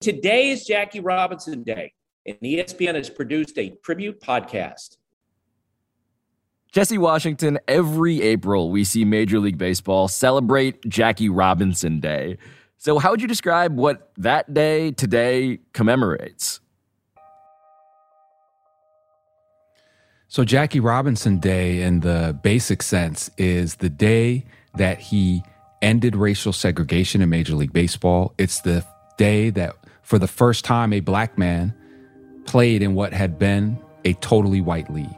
Today is Jackie Robinson Day, and ESPN has produced a tribute podcast. Jesse Washington, every April we see Major League Baseball celebrate Jackie Robinson Day. So, how would you describe what that day today commemorates? So, Jackie Robinson Day, in the basic sense, is the day that he ended racial segregation in Major League Baseball. It's the day that, for the first time, a black man played in what had been a totally white league.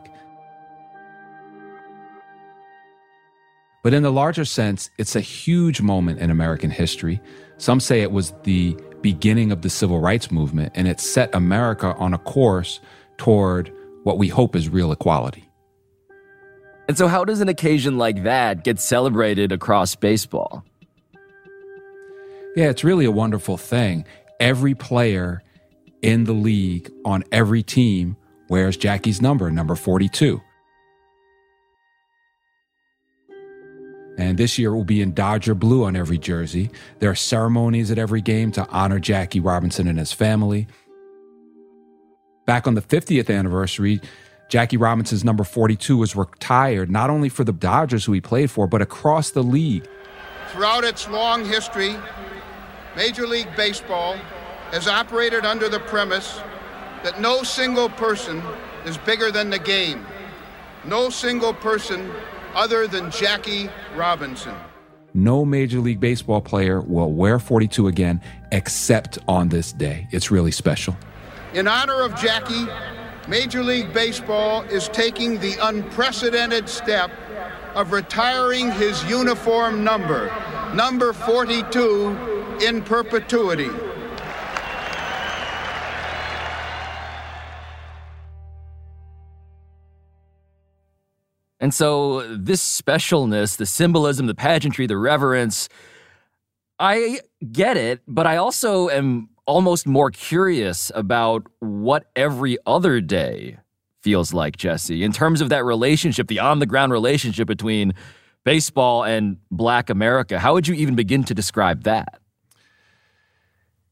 But in the larger sense, it's a huge moment in American history. Some say it was the beginning of the civil rights movement, and it set America on a course toward what we hope is real equality. And so, how does an occasion like that get celebrated across baseball? Yeah, it's really a wonderful thing. Every player in the league on every team wears Jackie's number, number 42. And this year it will be in Dodger blue on every jersey. There are ceremonies at every game to honor Jackie Robinson and his family. Back on the 50th anniversary, Jackie Robinson's number 42 was retired not only for the Dodgers, who he played for, but across the league. Throughout its long history, Major League Baseball has operated under the premise that no single person is bigger than the game. No single person other than Jackie Robinson. No Major League Baseball player will wear 42 again except on this day. It's really special. In honor of Jackie, Major League Baseball is taking the unprecedented step of retiring his uniform number, number 42, in perpetuity. And so, this specialness, the symbolism, the pageantry, the reverence, I get it, but I also am almost more curious about what every other day feels like, Jesse, in terms of that relationship, the on the ground relationship between baseball and black America. How would you even begin to describe that?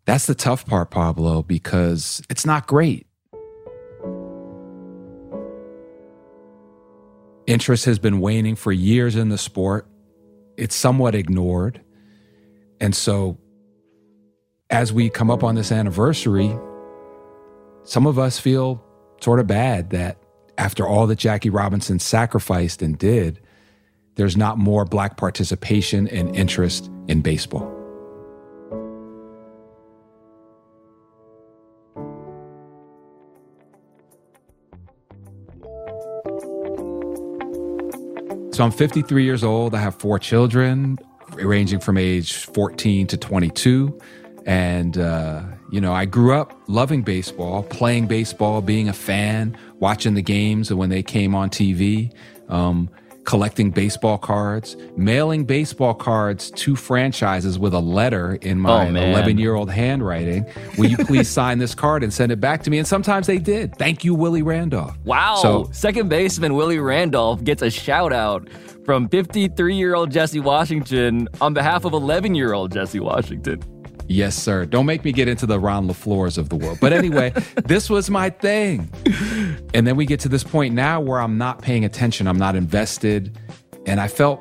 That's the tough part, Pablo, because it's not great. Interest has been waning for years in the sport. It's somewhat ignored. And so, as we come up on this anniversary, some of us feel sort of bad that after all that Jackie Robinson sacrificed and did, there's not more Black participation and interest in baseball. So I'm 53 years old. I have four children, ranging from age 14 to 22. And, uh, you know, I grew up loving baseball, playing baseball, being a fan, watching the games when they came on TV. Um, collecting baseball cards, mailing baseball cards to franchises with a letter in my 11 year old handwriting. Will you please sign this card and send it back to me? And sometimes they did. Thank you, Willie Randolph. Wow. So, second baseman Willie Randolph gets a shout out from 53 year old Jesse Washington on behalf of 11 year old Jesse Washington. Yes, sir. Don't make me get into the Ron LeFlores of the world. But anyway, this was my thing. And then we get to this point now where I'm not paying attention, I'm not invested. And I felt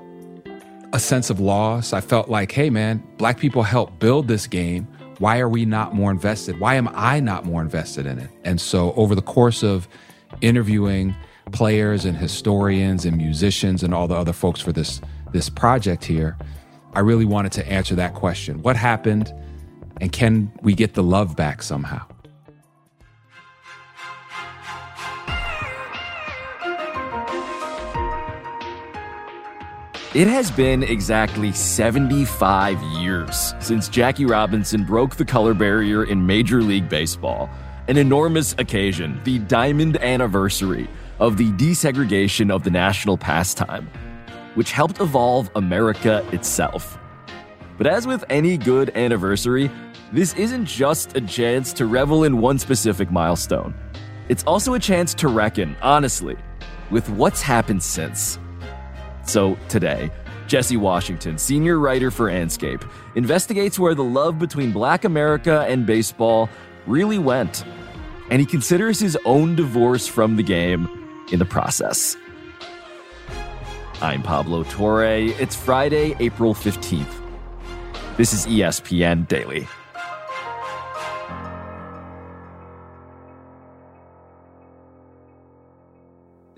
a sense of loss. I felt like, hey, man, black people helped build this game. Why are we not more invested? Why am I not more invested in it? And so over the course of interviewing players and historians and musicians and all the other folks for this this project here, I really wanted to answer that question. What happened? And can we get the love back somehow? It has been exactly 75 years since Jackie Robinson broke the color barrier in Major League Baseball. An enormous occasion, the diamond anniversary of the desegregation of the national pastime, which helped evolve America itself. But as with any good anniversary, this isn't just a chance to revel in one specific milestone. It's also a chance to reckon, honestly, with what's happened since. So, today, Jesse Washington, senior writer for Andscape, investigates where the love between black America and baseball really went. And he considers his own divorce from the game in the process. I'm Pablo Torre. It's Friday, April 15th. This is ESPN Daily.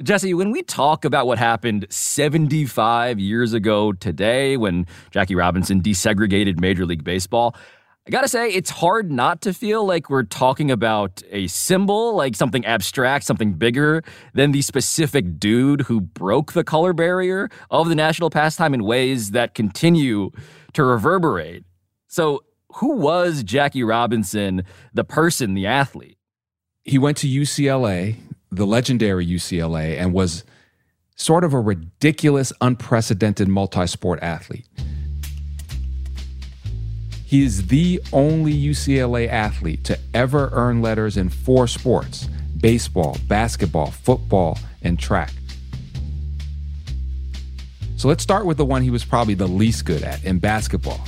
Jesse, when we talk about what happened 75 years ago today when Jackie Robinson desegregated Major League Baseball, I gotta say, it's hard not to feel like we're talking about a symbol, like something abstract, something bigger than the specific dude who broke the color barrier of the national pastime in ways that continue to reverberate. So, who was Jackie Robinson, the person, the athlete? He went to UCLA the legendary UCLA and was sort of a ridiculous, unprecedented multi sport athlete. He is the only UCLA athlete to ever earn letters in four sports baseball, basketball, football, and track. So let's start with the one he was probably the least good at in basketball.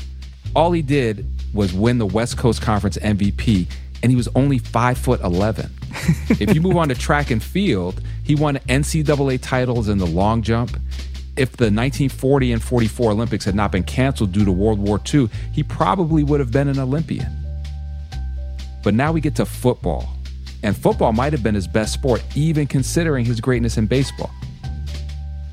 All he did was win the West Coast Conference MVP, and he was only five foot 11 if you move on to track and field, he won NCAA titles in the long jump. If the 1940 and 44 Olympics had not been canceled due to World War II, he probably would have been an Olympian. But now we get to football. And football might have been his best sport, even considering his greatness in baseball.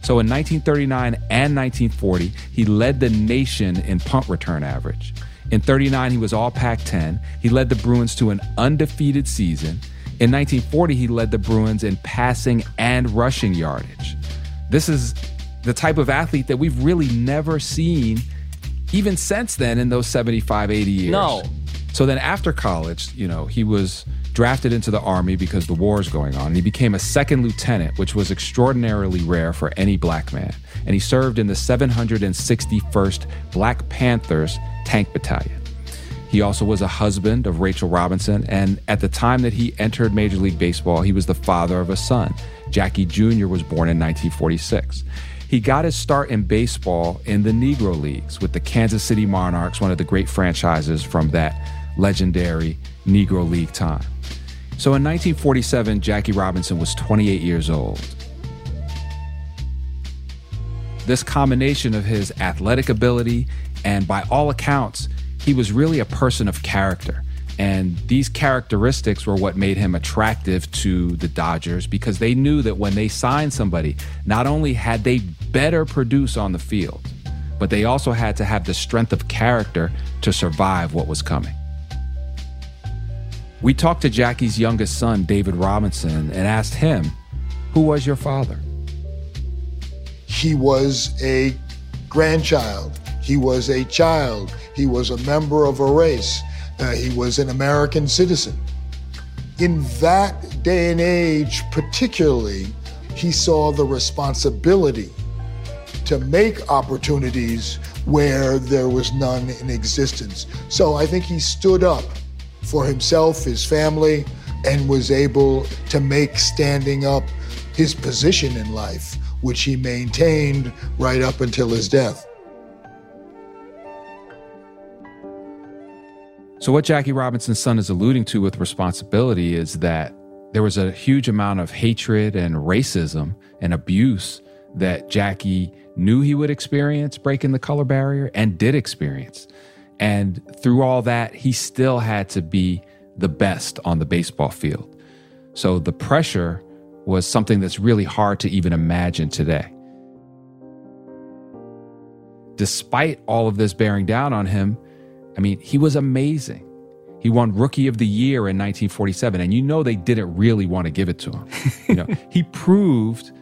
So in 1939 and 1940, he led the nation in punt return average. In 39, he was all Pac 10. He led the Bruins to an undefeated season. In 1940, he led the Bruins in passing and rushing yardage. This is the type of athlete that we've really never seen even since then in those 75, 80 years. No. So then after college, you know, he was drafted into the army because the war is going on. And he became a second lieutenant, which was extraordinarily rare for any black man. And he served in the 761st Black Panthers Tank Battalion. He also was a husband of Rachel Robinson, and at the time that he entered Major League Baseball, he was the father of a son. Jackie Jr. was born in 1946. He got his start in baseball in the Negro Leagues with the Kansas City Monarchs, one of the great franchises from that legendary Negro League time. So in 1947, Jackie Robinson was 28 years old. This combination of his athletic ability and, by all accounts, he was really a person of character. And these characteristics were what made him attractive to the Dodgers because they knew that when they signed somebody, not only had they better produce on the field, but they also had to have the strength of character to survive what was coming. We talked to Jackie's youngest son, David Robinson, and asked him, Who was your father? He was a grandchild he was a child. He was a member of a race. Uh, he was an American citizen. In that day and age, particularly, he saw the responsibility to make opportunities where there was none in existence. So I think he stood up for himself, his family, and was able to make standing up his position in life, which he maintained right up until his death. So, what Jackie Robinson's son is alluding to with responsibility is that there was a huge amount of hatred and racism and abuse that Jackie knew he would experience breaking the color barrier and did experience. And through all that, he still had to be the best on the baseball field. So the pressure was something that's really hard to even imagine today. Despite all of this bearing down on him, I mean, he was amazing. He won Rookie of the Year in 1947, and you know they didn't really want to give it to him. you know, he proved,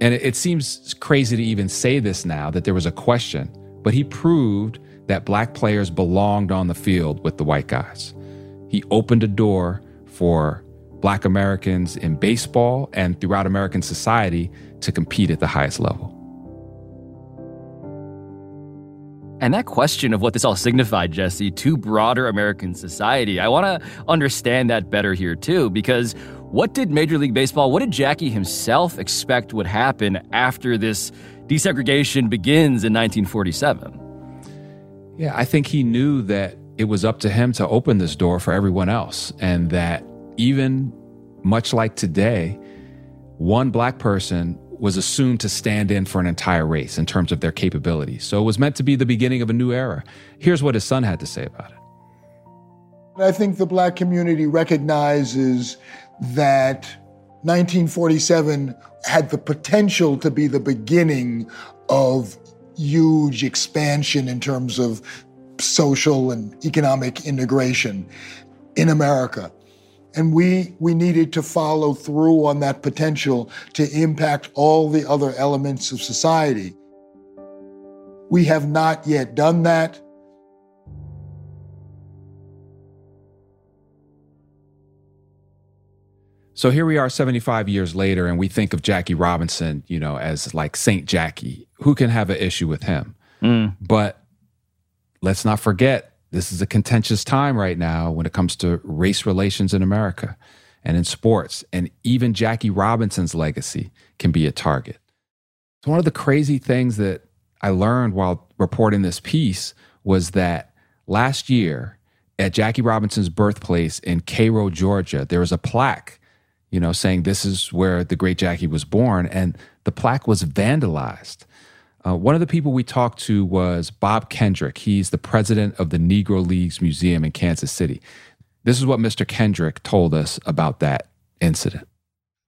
and it, it seems crazy to even say this now that there was a question, but he proved that black players belonged on the field with the white guys. He opened a door for black Americans in baseball and throughout American society to compete at the highest level. And that question of what this all signified, Jesse, to broader American society, I want to understand that better here too, because What did Major League Baseball, what did Jackie himself expect would happen after this desegregation begins in 1947? Yeah, I think he knew that it was up to him to open this door for everyone else, and that even much like today, one black person was assumed to stand in for an entire race in terms of their capabilities. So it was meant to be the beginning of a new era. Here's what his son had to say about it. I think the black community recognizes that 1947 had the potential to be the beginning of huge expansion in terms of social and economic integration in America. And we, we needed to follow through on that potential to impact all the other elements of society. We have not yet done that. So here we are 75 years later, and we think of Jackie Robinson, you know, as like Saint Jackie. Who can have an issue with him? Mm. But let's not forget, this is a contentious time right now when it comes to race relations in America and in sports. And even Jackie Robinson's legacy can be a target. So, one of the crazy things that I learned while reporting this piece was that last year at Jackie Robinson's birthplace in Cairo, Georgia, there was a plaque you know, saying this is where the great Jackie was born. And the plaque was vandalized. Uh, one of the people we talked to was Bob Kendrick. He's the president of the Negro Leagues Museum in Kansas City. This is what Mr. Kendrick told us about that incident.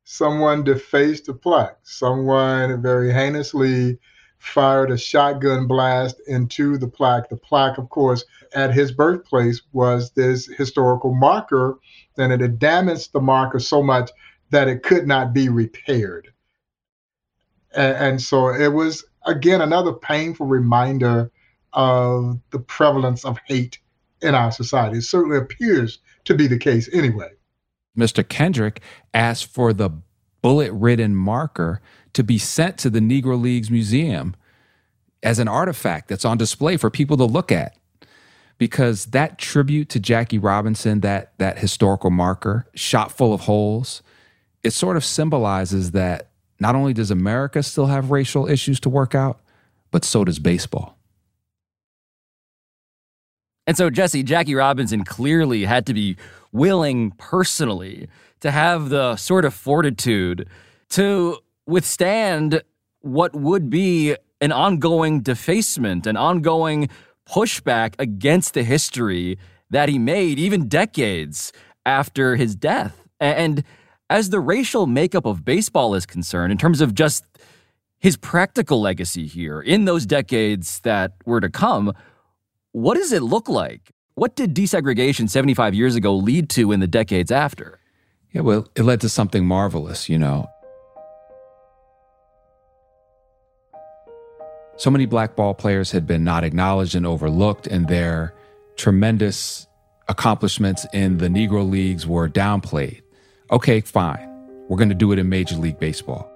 Someone defaced the plaque. Someone very heinously fired a shotgun blast into the plaque. The plaque, of course, at his birthplace was this historical marker and it had damaged the marker so much that it could not be repaired. And, and so it was, again, another painful reminder of the prevalence of hate in our society. It certainly appears to be the case anyway. Mr. Kendrick asked for the bullet ridden marker to be sent to the Negro Leagues Museum as an artifact that's on display for people to look at because that tribute to Jackie Robinson, that that historical marker, shot full of holes, it sort of symbolizes that not only does America still have racial issues to work out, but so does baseball. And so, Jesse, Jackie Robinson clearly had to be willing personally to have the sort of fortitude to withstand what would be an ongoing defacement, an ongoing pushback against the history that he made even decades after his death. And as the racial makeup of baseball is concerned, in terms of just his practical legacy here in those decades that were to come, what does it look like? What did desegregation 75 years ago lead to in the decades after? Yeah, well, it led to something marvelous, you know. So many black ball players had been not acknowledged and overlooked, and their tremendous accomplishments in the Negro Leagues were downplayed. Okay, fine. We're going to do it in Major League Baseball.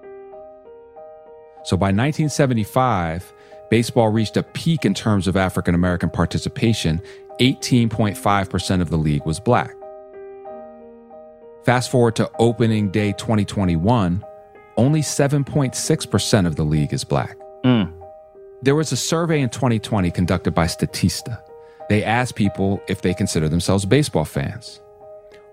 So by 1975, baseball reached a peak in terms of African American participation. 18.5% of the league was black. Fast forward to opening day 2021, only 7.6% of the league is black. Mm. There was a survey in 2020 conducted by Statista. They asked people if they consider themselves baseball fans.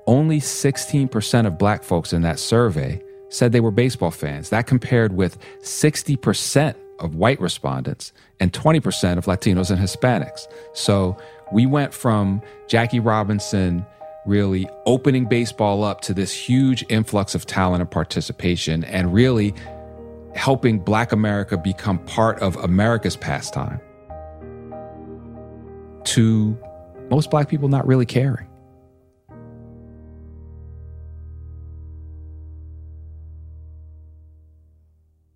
Only 16% of black folks in that survey said they were baseball fans. That compared with 60% of white respondents and 20% of Latinos and Hispanics. So we went from Jackie Robinson really opening baseball up to this huge influx of talent and participation and really helping Black America become part of America's pastime to most Black people not really caring.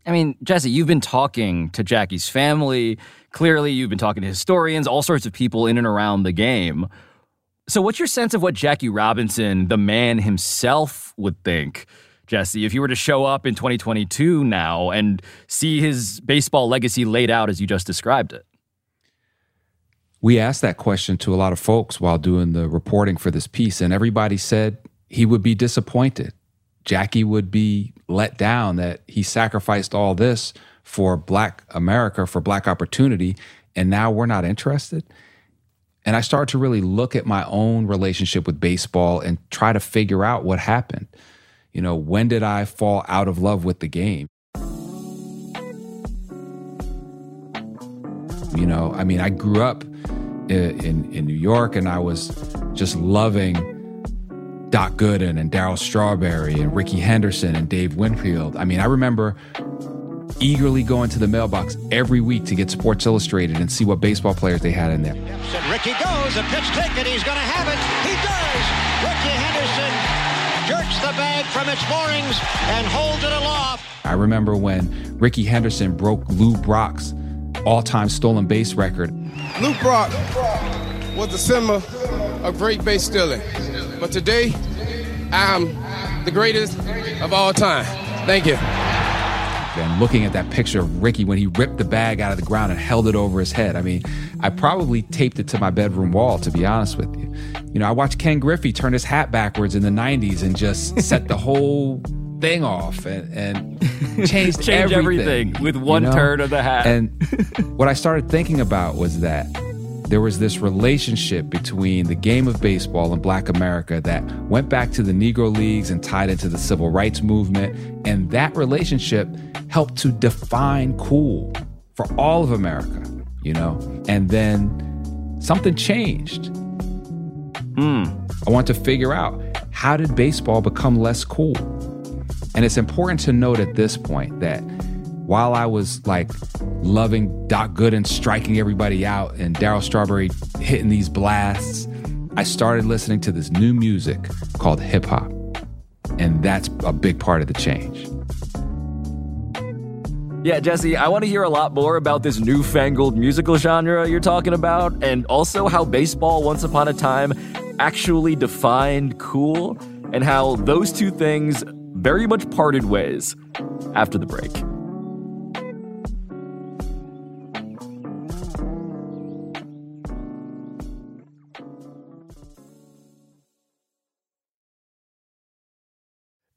I mean, Jesse, you've been talking to Jackie's family. Clearly, you've been talking to historians, all sorts of people in and around the game. So, what's your sense of what Jackie Robinson, the man himself, would think Jesse, if you were to show up in 2022 now and see his baseball legacy laid out as you just described it? We asked that question to a lot of folks while doing the reporting for this piece, and everybody said he would be disappointed. Jackie would be let down that he sacrificed all this for black America, for black opportunity, and now we're not interested. And I started to really look at my own relationship with baseball and try to figure out what happened. You know, when did I fall out of love with the game? You know, I mean, I grew up in, in, in New York and I was just loving Doc Gooden and Darryl Strawberry and Rickey Henderson and Dave Winfield. I mean, I remember eagerly going to the mailbox every week to get Sports Illustrated and see what baseball players they had in there. And Rickey goes, a pitch taken, he's going to have it. He does. Rickey Henderson jerks the bag from its moorings and holds it aloft. I remember when Ricky Henderson broke Lou Brock's all-time stolen base record. Lou Brock was the symbol of great base stealing, but today I'm the greatest of all time. Thank you and looking at that picture of Rickey when he ripped the bag out of the ground and held it over his head. I mean, I probably taped it to my bedroom wall, to be honest with you. You know, I watched Ken Griffey turn his hat backwards in the 90s and just set the whole thing off and, and changed Change everything, everything, with one you know? turn of the hat. And what I started thinking about was that there was this relationship between the game of baseball and black America that went back to the Negro Leagues and tied into the civil rights movement. And that relationship helped to define cool for all of America, you know? And then something changed. Mm. I want to figure out how did baseball become less cool? And it's important to note at this point that while I was like loving Doc Gooden striking everybody out and Darryl Strawberry hitting these blasts, I started listening to this new music called hip hop. And that's a big part of the change. Yeah, Jesse, I want to hear a lot more about this newfangled musical genre you're talking about, and also how baseball, once upon a time, actually defined cool, and how those two things very much parted ways after the break.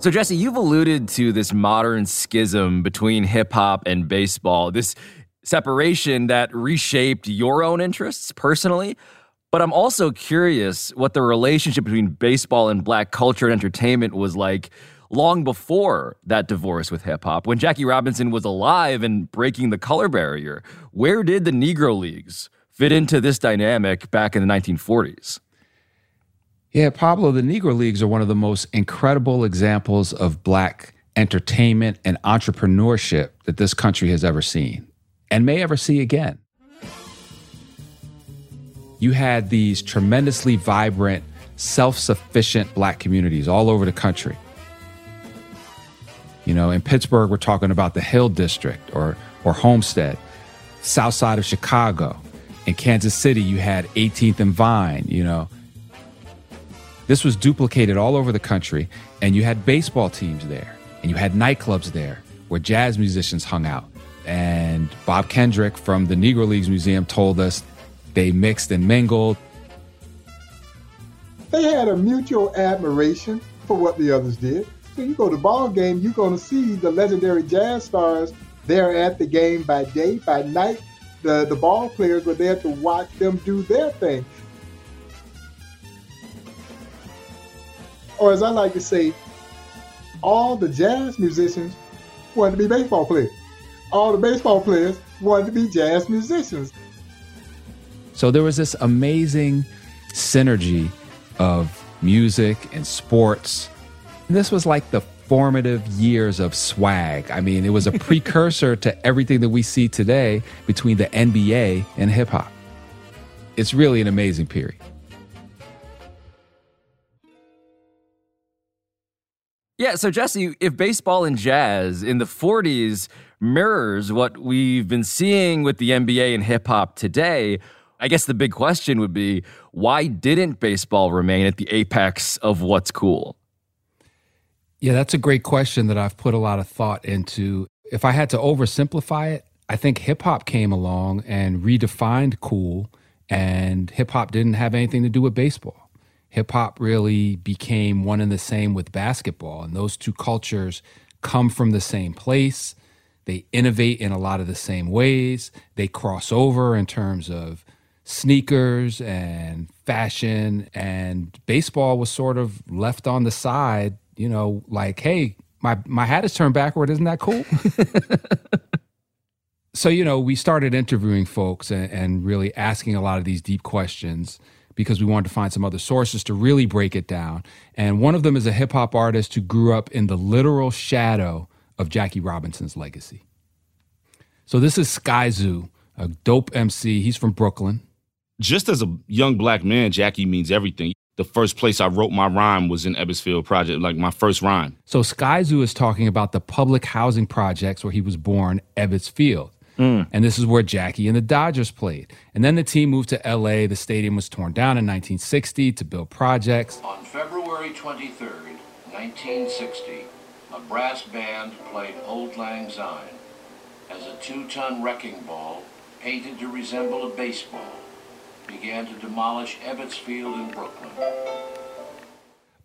So, Jesse, you've alluded to this modern schism between hip hop and baseball, this separation that reshaped your own interests personally. But I'm also curious what the relationship between baseball and black culture and entertainment was like long before that divorce with hip hop. When Jackie Robinson was alive and breaking the color barrier, where did the Negro Leagues fit into this dynamic back in the 1940s? Yeah, Pablo, the Negro Leagues are one of the most incredible examples of black entertainment and entrepreneurship that this country has ever seen and may ever see again. You had these tremendously vibrant, self sufficient black communities all over the country. You know, in Pittsburgh, we're talking about the Hill District or, or Homestead, south side of Chicago. In Kansas City, you had 18th and Vine, you know. This was duplicated all over the country, and you had baseball teams there, and you had nightclubs there where jazz musicians hung out. And Bob Kendrick from the Negro Leagues Museum told us they mixed and mingled. They had a mutual admiration for what the others did. So you go to ball game, you're going to see the legendary jazz stars there at the game by day, by night. The the ball players were there to watch them do their thing. Or as I like to say, all the jazz musicians wanted to be baseball players. All the baseball players wanted to be jazz musicians. So there was this amazing synergy of music and sports. And this was like the formative years of swag. I mean, it was a precursor to everything that we see today between the NBA and hip hop. It's really an amazing period. Yeah, so Jesse, if baseball and jazz in the 40s mirrors what we've been seeing with the NBA and hip hop today, I guess the big question would be why didn't baseball remain at the apex of what's cool? Yeah, that's a great question that I've put a lot of thought into. If I had to oversimplify it, I think hip hop came along and redefined cool, and hip hop didn't have anything to do with baseball hip hop really became one and the same with basketball. And those two cultures come from the same place. They innovate in a lot of the same ways. They cross over in terms of sneakers and fashion. And baseball was sort of left on the side, you know, like, hey, my, my hat is turned backward. Isn't that cool? so, you know, we started interviewing folks and, and really asking a lot of these deep questions because we wanted to find some other sources to really break it down. And one of them is a hip hop artist who grew up in the literal shadow of Jackie Robinson's legacy. So this is Skyzoo, a dope MC. He's from Brooklyn. Just as a young black man, Jackie means everything. The first place I wrote my rhyme was in Ebbets Field Project, like my first rhyme. So Skyzoo is talking about the public housing projects where he was born, Ebbets Field. Mm. And this is where Jackie and the Dodgers played. And then the team moved to LA. The stadium was torn down in 1960 to build projects. On February 23rd, 1960, a brass band played Auld Lang Syne as a two ton wrecking ball, painted to resemble a baseball, began to demolish Ebbets Field in Brooklyn.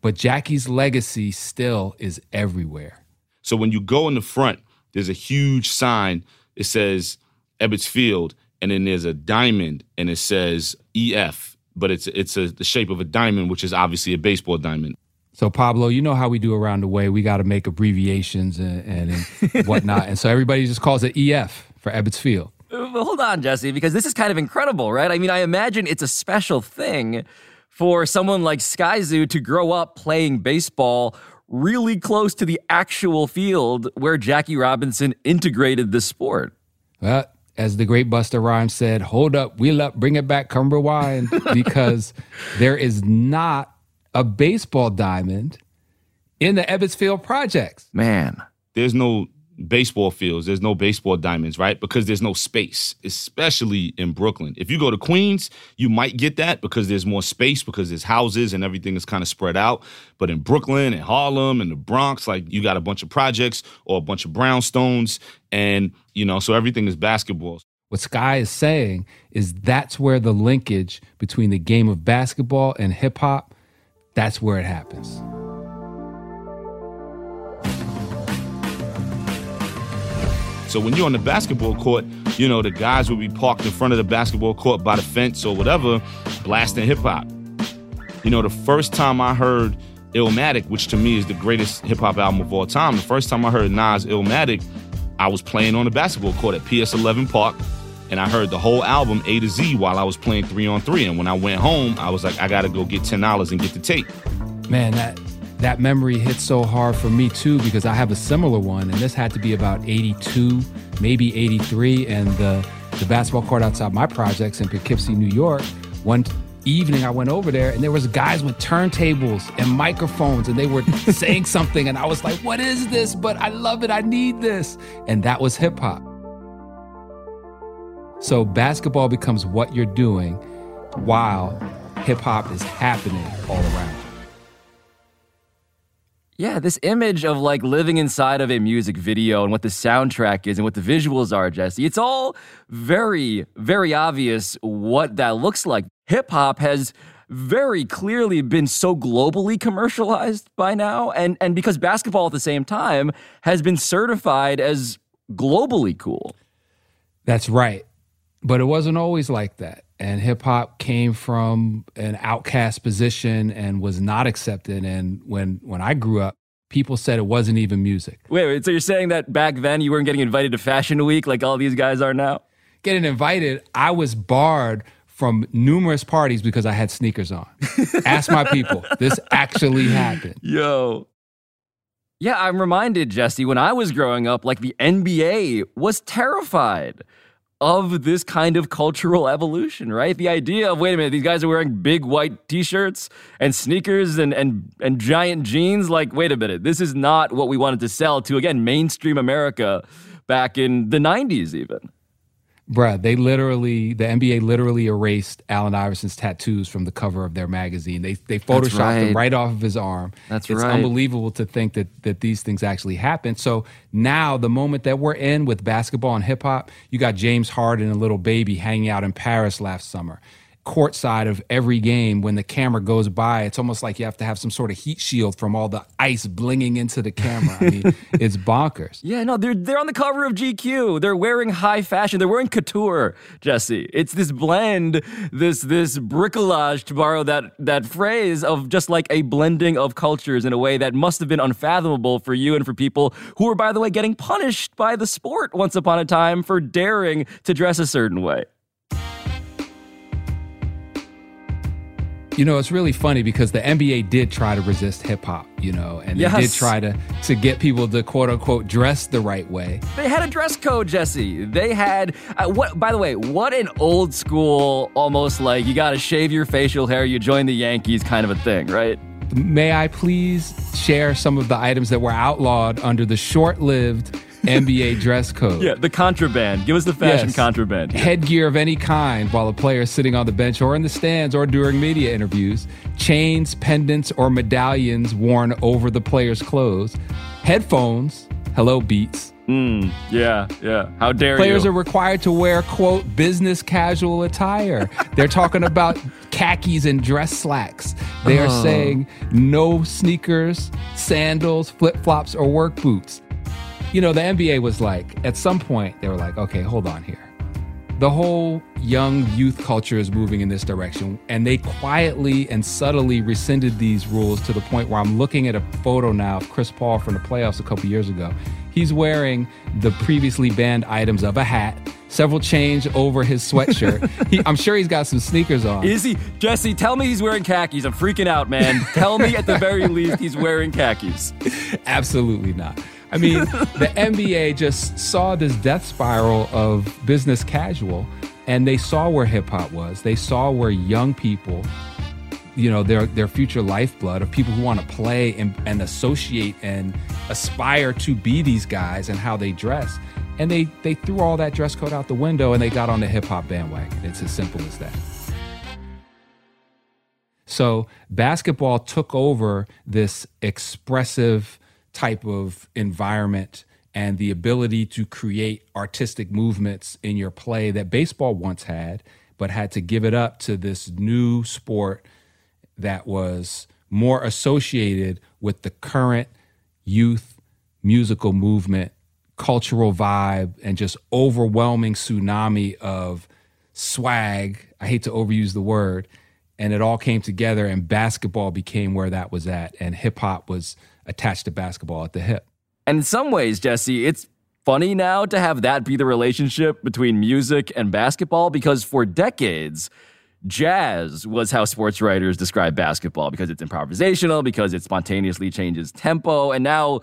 But Jackie's legacy still is everywhere. So when you go in the front, there's a huge sign it says Ebbets Field, and then there's a diamond, and it says EF, but it's it's a, the shape of a diamond, which is obviously a baseball diamond. So Pablo, you know how we do around the way. We got to make abbreviations and, and, and whatnot, and so everybody just calls it EF for Ebbets Field. Well, hold on, Jesse, because this is kind of incredible, right? I mean, I imagine it's a special thing for someone like Skyzoo to grow up playing baseball really close to the actual field where Jackie Robinson integrated the sport. Well, as the great Busta Rhymes said, hold up, wheel up, bring it back, come rewind, because there is not a baseball diamond in the Ebbets Field projects. Man. There's no baseball fields, there's no baseball diamonds, right? Because there's no space, especially in Brooklyn. If you go to Queens, you might get that because there's more space because there's houses and everything is kind of spread out. But in Brooklyn and Harlem and the Bronx, like you got a bunch of projects or a bunch of brownstones and, you know, so everything is basketball. What Sky is saying is that's where the linkage between the game of basketball and hip hop, that's where it happens. So when you're on the basketball court, you know, the guys will be parked in front of the basketball court by the fence or whatever, blasting hip hop. You know, the first time I heard Illmatic, which to me is the greatest hip hop album of all time, the first time I heard Nas Illmatic, I was playing on the basketball court at PS 11 Park, and I heard the whole album A to Z while I was playing three on three. And when I went home, I was like, I gotta go get ten dollars and get the tape. Man, that that memory hits so hard for me too because I have a similar one, and this had to be about 82, maybe 83, and the the basketball court outside my projects in Poughkeepsie, New York. One evening I went over there and there was guys with turntables and microphones and they were saying something and I was like, "What is this? But I love it. I need this." And that was hip hop. So basketball becomes what you're doing while hip hop is happening all around. Yeah, this image of like living inside of a music video and what the soundtrack is and what the visuals are, Jesse, it's all very, very obvious what that looks like. Hip hop has very clearly been so globally commercialized by now, and, and because basketball at the same time has been certified as globally cool. That's right. But it wasn't always like that. And hip hop came from an outcast position and was not accepted. And when when I grew up, people said it wasn't even music. Wait, wait. So you're saying that back then you weren't getting invited to Fashion Week like all these guys are now? Getting invited, I was barred from numerous parties because I had sneakers on. Ask my people. This actually happened. Yo. Yeah, I'm reminded, Jesse, when I was growing up, like the NBA was terrified of this kind of cultural evolution, right? The idea of wait a minute, these guys are wearing big white t-shirts and sneakers and and and giant jeans. Like, wait a minute, this is not what we wanted to sell to again mainstream America back in the 90s, even. Bruh, they literally, the NBA literally erased Allen Iverson's tattoos from the cover of their magazine. They they photoshopped right. them right off of his arm. That's it's right. unbelievable to think that that these things actually happened. So now, the moment that we're in with basketball and hip hop, you got James Harden and a Lil Baby hanging out in Paris last summer. Courtside of every game, when the camera goes by, it's almost like you have to have some sort of heat shield from all the ice blinging into the camera. I mean, it's bonkers. Yeah, no, they're they're on the cover of GQ. They're wearing high fashion. They're wearing couture, Jesse. It's this blend, this this bricolage, to borrow that that phrase, of just like a blending of cultures in a way that must have been unfathomable for you and for people who were, by the way, getting punished by the sport once upon a time for daring to dress a certain way. You know, it's really funny because the NBA did try to resist hip hop, you know, and they did try to to get people to quote unquote dress the right way. They had a dress code, Jesse. They had uh, what? By the way, what an old school, almost like you got to shave your facial hair, you join the Yankees kind of a thing, right? May I please share some of the items that were outlawed under the short-lived NBA dress code? Yeah, the contraband. Give us the fashion Yes. contraband. Headgear of any kind while a player is sitting on the bench or in the stands or during media interviews. Chains, pendants, or medallions worn over the player's clothes. Headphones. Hello, Beats. Mm, yeah, yeah. How dare Players you? are required to wear, quote, business casual attire. They're talking about khakis and dress slacks. They are Oh. saying no sneakers, sandals, flip flops, or work boots. You know, the NBA was like, at some point, they were like, okay, hold on here. The whole young youth culture is moving in this direction, and they quietly and subtly rescinded these rules to the point where I'm looking at a photo now of Chris Paul from the playoffs a couple years ago. He's wearing the previously banned items of a hat, several change over his sweatshirt. he, I'm sure he's got some sneakers on. Is he Jesse? Tell me he's wearing khakis. I'm freaking out, man. tell me at the very least he's wearing khakis. Absolutely not. I mean, the NBA just saw this death spiral of business casual and they saw where hip hop was. They saw where young people, you know, their their future lifeblood of people who want to play and, and associate and aspire to be these guys and how they dress. And they they threw all that dress code out the window and they got on the hip hop bandwagon. It's as simple as that. So basketball took over this expressive type of environment and the ability to create artistic movements in your play that baseball once had, but had to give it up to this new sport that was more associated with the current youth musical movement, cultural vibe, and just overwhelming tsunami of swag. I hate to overuse the word. And it all came together, and basketball became where that was at. And hip hop was attached to basketball at the hip. And in some ways, Jesse, it's funny now to have that be the relationship between music and basketball because for decades, jazz was how sports writers describe basketball because it's improvisational, because it spontaneously changes tempo. And now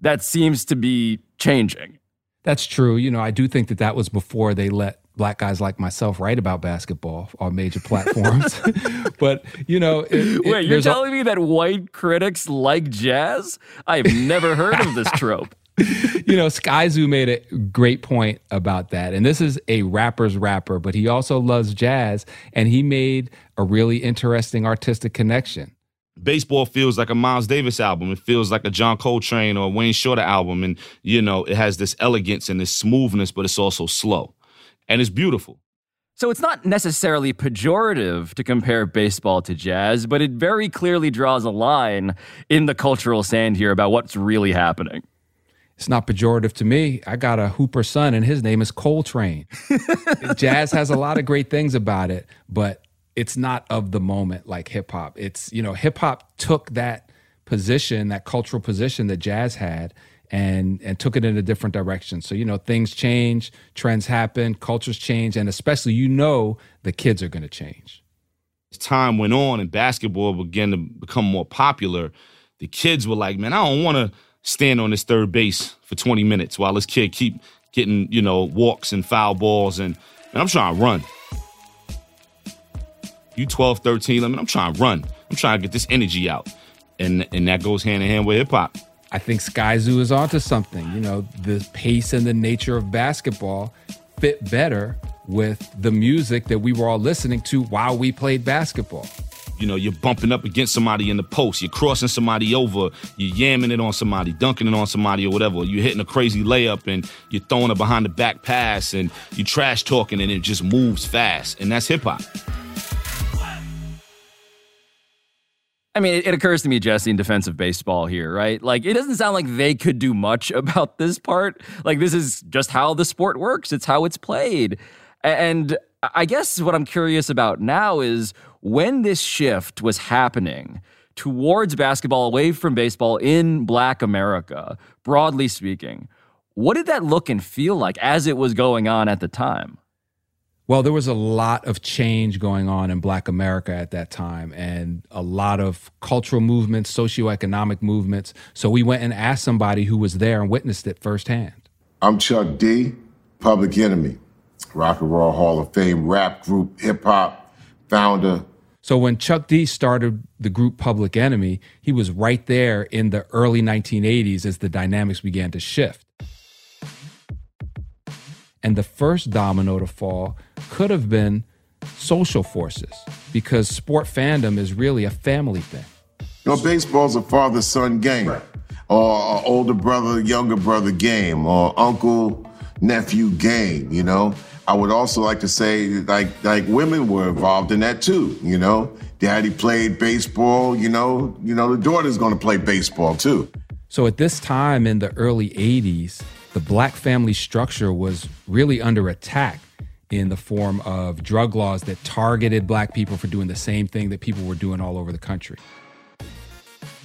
that seems to be changing. That's true. You know, I do think that that was before they let black guys like myself write about basketball on major platforms. but, you know, it, it- Wait, you're there's a- telling me that white critics like jazz? I've never heard of this trope. you know, Skyzoo made a great point about that. And this is a rapper's rapper, but he also loves jazz. And he made a really interesting artistic connection. baseball feels like a Miles Davis album. It feels like a John Coltrane or Wayne Shorter album. And, you know, it has this elegance and this smoothness, but it's also slow. And it's beautiful. So it's not necessarily pejorative to compare baseball to jazz, but it very clearly draws a line in the cultural sand here about what's really happening. It's not pejorative to me. I got a Hooper son, and his name is Coltrane. Jazz has a lot of great things about it, but it's not of the moment like hip hop. It's, you know, hip hop took that position, that cultural position that jazz had, and and took it in a different direction. So you know things change, trends happen, cultures change, and especially you know the kids are going to change. As time went on and basketball began to become more popular, the kids were like, "Man, I don't want to stand on this third base for 20 minutes while this kid keep getting you know walks and foul balls and, and I'm trying to run." You 12, 13, I mean, I'm trying to run. I'm trying to get this energy out. And and that goes hand in hand with hip hop. I think Skyzoo is onto something. You know, the pace and the nature of basketball fit better with the music that we were all listening to while we played basketball. You know, you're bumping up against somebody in the post, you're crossing somebody over, you're yamming it on somebody, dunking it on somebody or whatever. You're hitting a crazy layup and you're throwing a behind the back pass and you're trash talking and it just moves fast. And that's hip hop. I mean, it, occurs to me, Jesse, in defense of baseball here, right? Like, it doesn't sound like they could do much about this part. Like, this is just how the sport works, it's how it's played. And I guess what I'm curious about now is when this shift was happening towards basketball, away from baseball in Black America, broadly speaking, what did that look and feel like as it was going on at the time? Well, there was a lot of change going on in Black America at that time and a lot of cultural movements, socioeconomic movements. So we went and asked somebody who was there and witnessed it firsthand. I'm Chuck D, Public Enemy, Rock and Roll Hall of Fame rap group, hip hop founder. So when Chuck D started the group Public Enemy, he was right there in the early 1980s as the dynamics began to shift. And the first domino to fall could have been social forces because sport fandom is really a family thing. You know, baseball's a father son game, right. or older brother, younger brother game, or uncle nephew game, you know? I would also like to say like like women were involved in that too, you know. Daddy played baseball, you know, you know, the daughter's gonna play baseball too. So at this time in the early 80s, the black family structure was really under attack in the form of drug laws that targeted black people for doing the same thing that people were doing all over the country.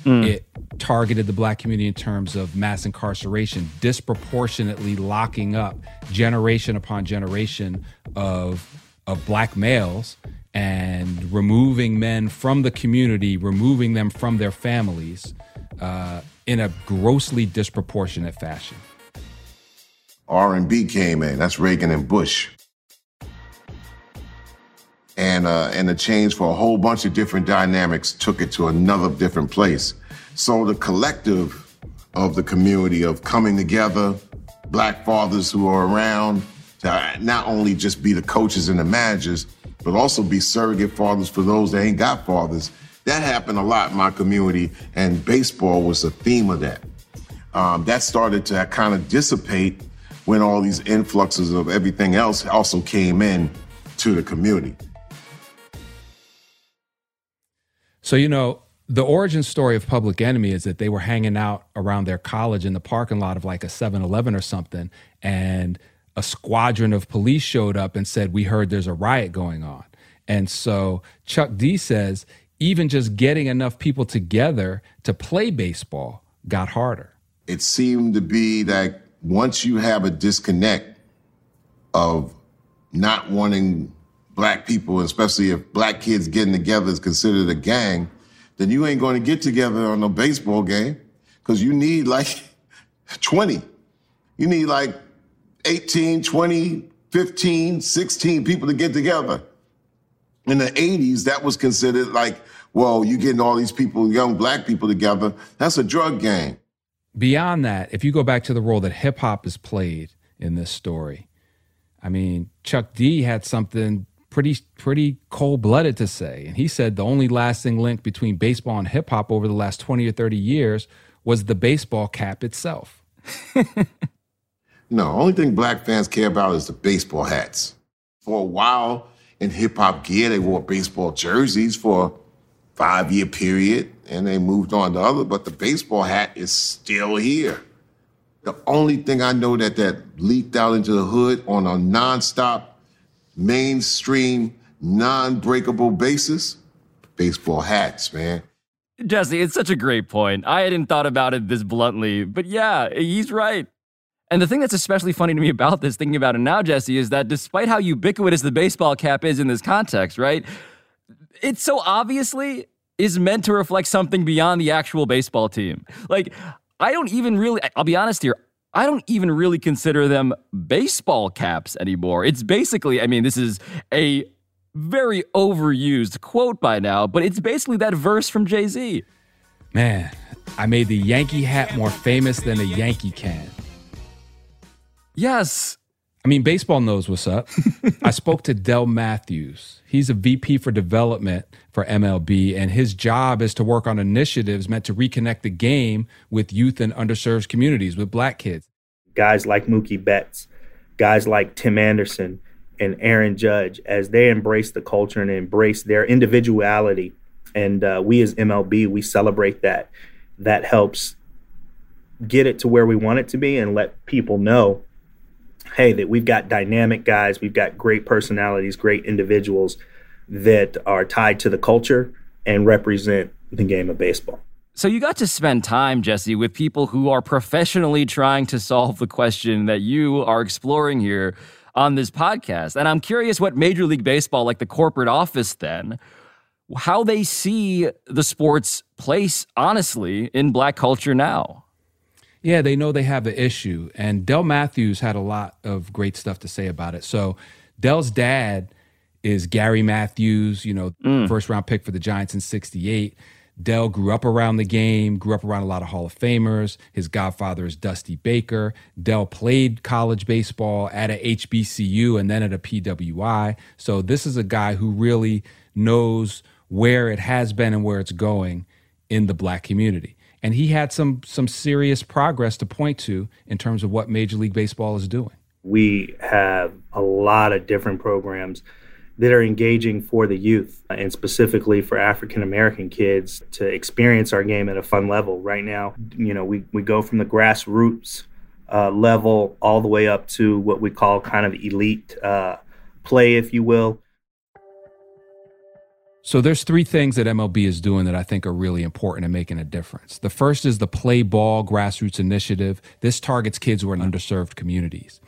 Mm. It targeted the black community in terms of mass incarceration, disproportionately locking up generation upon generation of of black males and removing men from the community, removing them from their families uh, in a grossly disproportionate fashion. R&B came in. That's Reagan and Bush. And, uh, and the change for a whole bunch of different dynamics took it to another different place. So the collective of the community of coming together, black fathers who are around to not only just be the coaches and the managers, but also be surrogate fathers for those that ain't got fathers. That happened a lot in my community, and baseball was the theme of that. Um, that started to kind of dissipate when all these influxes of everything else also came in to the community. So, you know, the origin story of Public Enemy is that they were hanging out around their college in the parking lot of like a 7 Eleven or something. And a squadron of police showed up and said, We heard there's a riot going on. And so Chuck D says, even just getting enough people together to play baseball got harder. It seemed to be that once you have a disconnect of not wanting black people, especially if black kids getting together is considered a gang, then you ain't going to get together on a baseball game because you need like 20. You need like 18, 20, 15, 16 people to get together. In the 80s, that was considered like, well, you getting all these people, young black people together, that's a drug gang beyond that, if you go back to the role that hip hop has played in this story, I mean, Chuck D had something pretty pretty cold blooded to say, and he said the only lasting link between baseball and hip hop over the last twenty or thirty years was the baseball cap itself. no, only thing black fans care about is the baseball hats. For a while in hip hop gear, they wore baseball jerseys for a five year period and they moved on to other, but the baseball hat is still here. The only thing I know that that leaked out into the hood on a nonstop, mainstream, non-breakable basis, baseball hats, man. Jesse, it's such a great point. I hadn't thought about it this bluntly, but yeah, he's right. And the thing that's especially funny to me about this, thinking about it now, Jesse, is that despite how ubiquitous the baseball cap is in this context, right? It's so obviously is meant to reflect something beyond the actual baseball team. Like, I don't even really, I'll be honest here, I don't even really consider them baseball caps anymore. It's basically, I mean, this is a very overused quote by now, but it's basically that verse from Jay Z. Man, I made the Yankee hat more famous than a Yankee can. Yes. I mean, baseball knows what's up. I spoke to Del Matthews. He's a VP for development for MLB, and his job is to work on initiatives meant to reconnect the game with youth and underserved communities, with black kids. Guys like Mookie Betts, guys like Tim Anderson, and Aaron Judge, as they embrace the culture and embrace their individuality, and uh, we as MLB, we celebrate that. That helps get it to where we want it to be and let people know hey, that we've got dynamic guys, we've got great personalities, great individuals that are tied to the culture and represent the game of baseball. So you got to spend time, Jesse, with people who are professionally trying to solve the question that you are exploring here on this podcast. And I'm curious what Major League Baseball, like the corporate office, then, how they see the sport's place, honestly, in black culture now. Yeah, they know they have an issue. And Del Matthews had a lot of great stuff to say about it. So Del's dad is Gary Matthews, you know, mm. first round pick for the Giants in 68. Del grew up around the game, grew up around a lot of Hall of Famers. His godfather is Dusty Baker. Del played college baseball at a HBCU and then at a PWI. So this is a guy who really knows where it has been and where it's going in the black community and he had some some serious progress to point to in terms of what Major League Baseball is doing. We have a lot of different programs that are engaging for the youth and specifically for African American kids to experience our game at a fun level. Right now, you know, we, we go from the grassroots uh, level all the way up to what we call kind of elite uh, play, if you will. So there's three things that MLB is doing that I think are really important and making a difference. The first is the Play Ball Grassroots Initiative. This targets kids who are in underserved communities.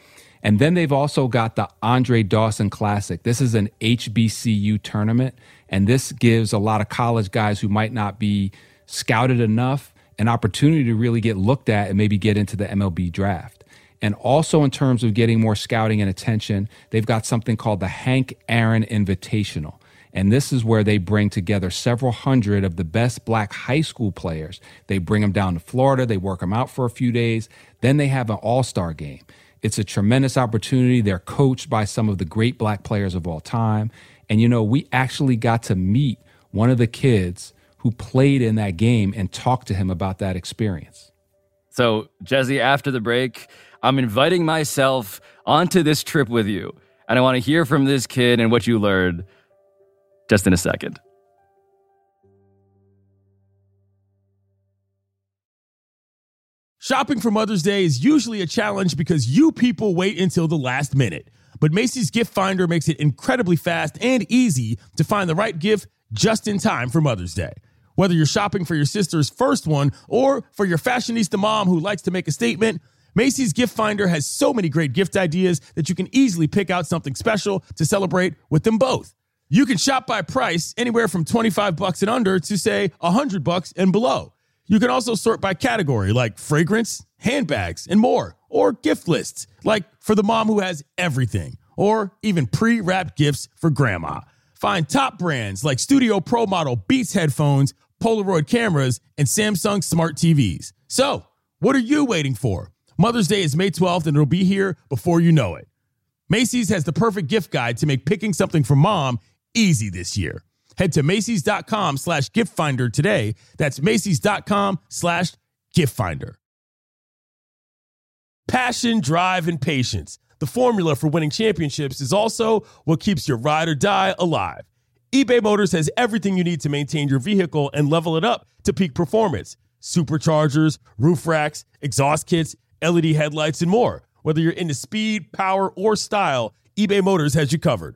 And then they've also got the Andre Dawson Classic. This is an HBCU tournament, and this gives a lot of college guys who might not be scouted enough an opportunity to really get looked at and maybe get into the MLB draft. And also, in terms of getting more scouting and attention, they've got something called the Hank Aaron Invitational. And this is where they bring together several hundred of the best black high school players. They bring them down to Florida, they work them out for a few days, then they have an all star game. It's a tremendous opportunity. They're coached by some of the great black players of all time. And, you know, we actually got to meet one of the kids who played in that game and talk to him about that experience. So, Jesse, after the break, I'm inviting myself onto this trip with you. And I want to hear from this kid and what you learned just in a second. Shopping for Mother's Day is usually a challenge because you people wait until the last minute. But Macy's Gift Finder makes it incredibly fast and easy to find the right gift just in time for Mother's Day. Whether you're shopping for your sister's first one or for your fashionista mom who likes to make a statement, Macy's Gift Finder has so many great gift ideas that you can easily pick out something special to celebrate with them both. You can shop by price anywhere from 25 bucks and under to say 100 bucks and below. You can also sort by category like fragrance, handbags, and more, or gift lists like for the mom who has everything, or even pre-wrapped gifts for grandma. Find top brands like Studio Pro Model Beats headphones, Polaroid cameras, and Samsung smart TVs. So, what are you waiting for? Mother's Day is May 12th and it'll be here before you know it. Macy's has the perfect gift guide to make picking something for mom easy this year. Head to Macy's.com slash gift finder today. That's Macy's.com slash gift finder. Passion, drive, and patience. The formula for winning championships is also what keeps your ride or die alive. eBay Motors has everything you need to maintain your vehicle and level it up to peak performance superchargers, roof racks, exhaust kits LED headlights, and more. Whether you're into speed, power, or style, eBay Motors has you covered.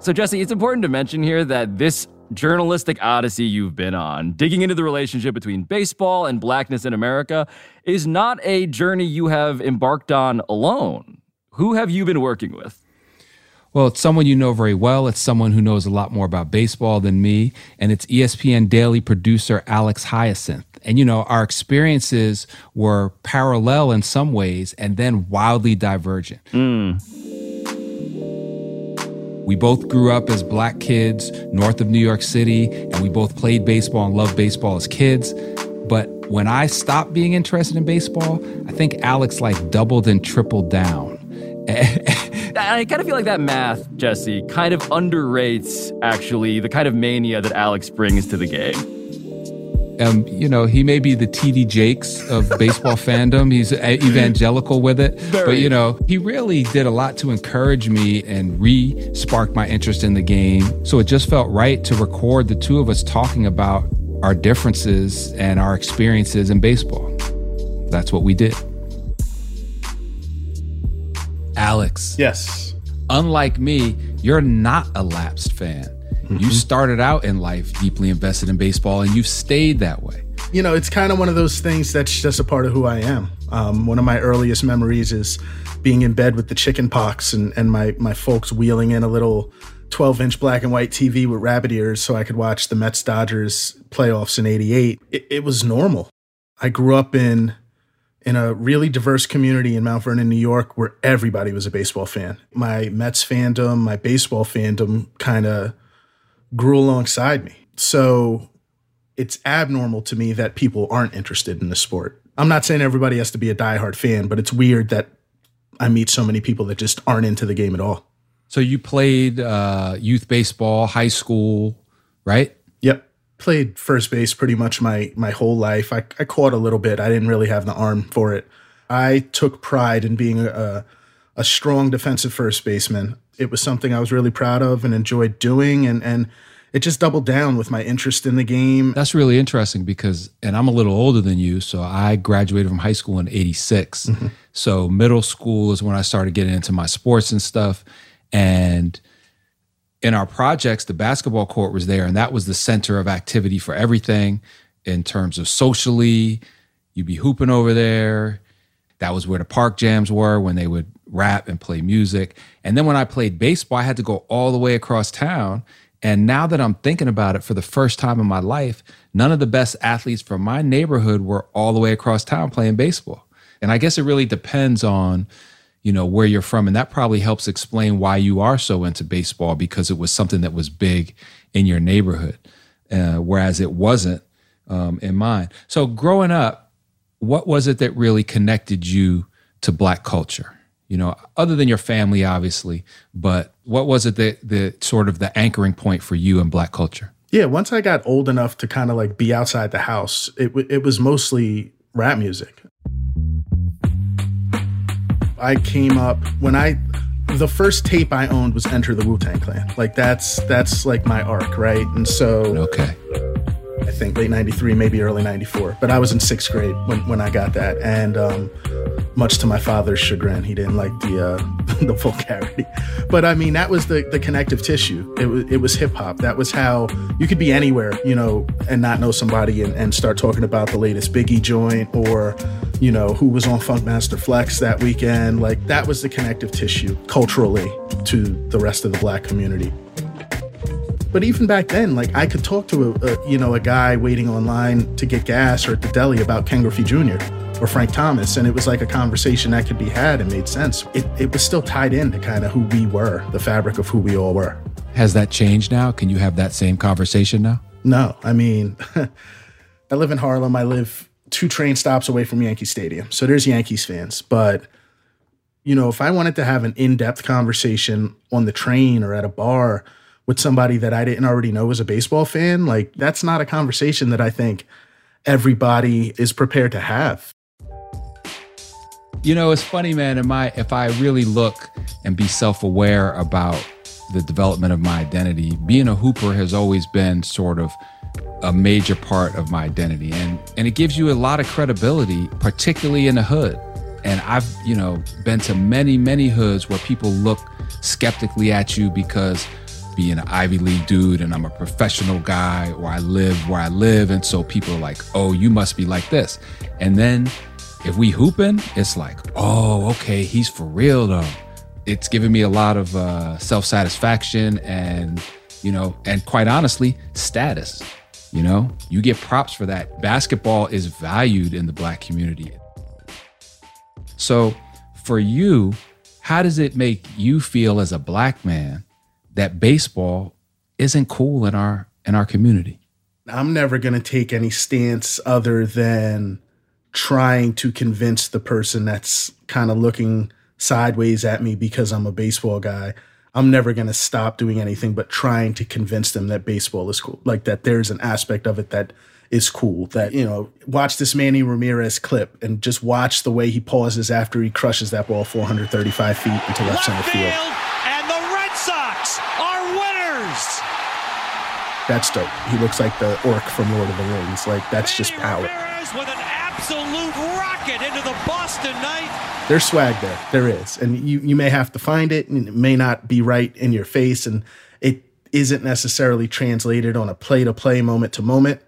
So, Jesse, it's important to mention here that this journalistic odyssey you've been on, digging into the relationship between baseball and blackness in America, is not a journey you have embarked on alone. Who have you been working with? Well, it's someone you know very well. It's someone who knows a lot more about baseball than me. And it's ESPN daily producer Alex Hyacinth. And, you know, our experiences were parallel in some ways and then wildly divergent. Mm. We both grew up as black kids north of New York City, and we both played baseball and loved baseball as kids. But when I stopped being interested in baseball, I think Alex like doubled and tripled down. I kind of feel like that math, Jesse, kind of underrates actually the kind of mania that Alex brings to the game. Um, you know, he may be the TD Jakes of baseball fandom. He's evangelical with it. Very. But, you know, he really did a lot to encourage me and re spark my interest in the game. So it just felt right to record the two of us talking about our differences and our experiences in baseball. That's what we did. Alex. Yes. Unlike me, you're not a lapsed fan. Mm-hmm. You started out in life deeply invested in baseball and you've stayed that way. You know, it's kind of one of those things that's just a part of who I am. Um, one of my earliest memories is being in bed with the chicken pox and, and my, my folks wheeling in a little 12 inch black and white TV with rabbit ears so I could watch the Mets Dodgers playoffs in 88. It, it was normal. I grew up in in a really diverse community in Mount Vernon, New York, where everybody was a baseball fan. My Mets fandom, my baseball fandom kind of grew alongside me. So it's abnormal to me that people aren't interested in the sport. I'm not saying everybody has to be a diehard fan, but it's weird that I meet so many people that just aren't into the game at all. So you played uh, youth baseball, high school, right? Yep. Played first base pretty much my my whole life. I, I caught a little bit. I didn't really have the arm for it. I took pride in being a, a strong defensive first baseman it was something I was really proud of and enjoyed doing. And, and it just doubled down with my interest in the game. That's really interesting because, and I'm a little older than you, so I graduated from high school in 86. Mm-hmm. So middle school is when I started getting into my sports and stuff. And in our projects, the basketball court was there, and that was the center of activity for everything in terms of socially. You'd be hooping over there. That was where the park jams were when they would rap and play music. And then when I played baseball, I had to go all the way across town. And now that I'm thinking about it for the first time in my life, none of the best athletes from my neighborhood were all the way across town playing baseball. And I guess it really depends on, you know, where you're from. And that probably helps explain why you are so into baseball because it was something that was big in your neighborhood, uh, whereas it wasn't um, in mine. So growing up, what was it that really connected you to Black culture? You know, other than your family, obviously, but what was it that the sort of the anchoring point for you in black culture? Yeah, once I got old enough to kind of like be outside the house, it it was mostly rap music. I came up when I the first tape I owned was Enter the Wu Tang Clan. Like that's that's like my arc, right? And so okay, I think late '93, maybe early '94. But I was in sixth grade when when I got that, and um, much to my father's chagrin. He didn't like the uh, the vulgarity, but I mean that was the the connective tissue. It was it was hip hop. That was how you could be anywhere, you know, and not know somebody and, and start talking about the latest Biggie joint or you know who was on Funkmaster Flex that weekend. Like that was the connective tissue culturally to the rest of the black community. But even back then, like I could talk to a, a, you know a guy waiting online to get gas or at the deli about Ken Griffey Jr. or Frank Thomas, and it was like a conversation that could be had and made sense. It, it was still tied into kind of who we were, the fabric of who we all were. Has that changed now? Can you have that same conversation now? No, I mean. I live in Harlem. I live two train stops away from Yankee Stadium. So there's Yankees fans. But, you know, if I wanted to have an in depth conversation on the train or at a bar with somebody that I didn't already know was a baseball fan, like that's not a conversation that I think everybody is prepared to have. You know, it's funny, man. Am I if I really look and be self-aware about the development of my identity, being a hooper has always been sort of a major part of my identity. And and it gives you a lot of credibility particularly in the hood. And i've you know been to many many hoods where people look skeptically at you because being an ivy league dude and i'm a professional guy or i live where i live. And so people are like oh you must be like this. And then if we hooping it's like oh okay he's for real though it's given me a lot of uh, self-satisfaction and you know and quite honestly status you know, you get props for that. Basketball is valued in the black community. So, for you, how does it make you feel as a black man that baseball isn't cool in our in our community? I'm never going to take any stance other than trying to convince the person that's kind of looking sideways at me because I'm a baseball guy I'm never going to stop doing anything but trying to convince them that baseball is cool. Like that there's an aspect of it that is cool. That, you know, watch this Manny Ramirez clip and just watch the way he pauses after he crushes that ball 435 feet into left, center field. And the Red Sox are winners. That's dope. He looks like the orc from Lord of the Rings. Like that's just power. Ramirez with an absolute rocket into the Boston night there's swag there. There is. And you, you may have to find it and it may not be right in your face. And it isn't necessarily translated on a play to play, moment to moment